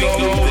we go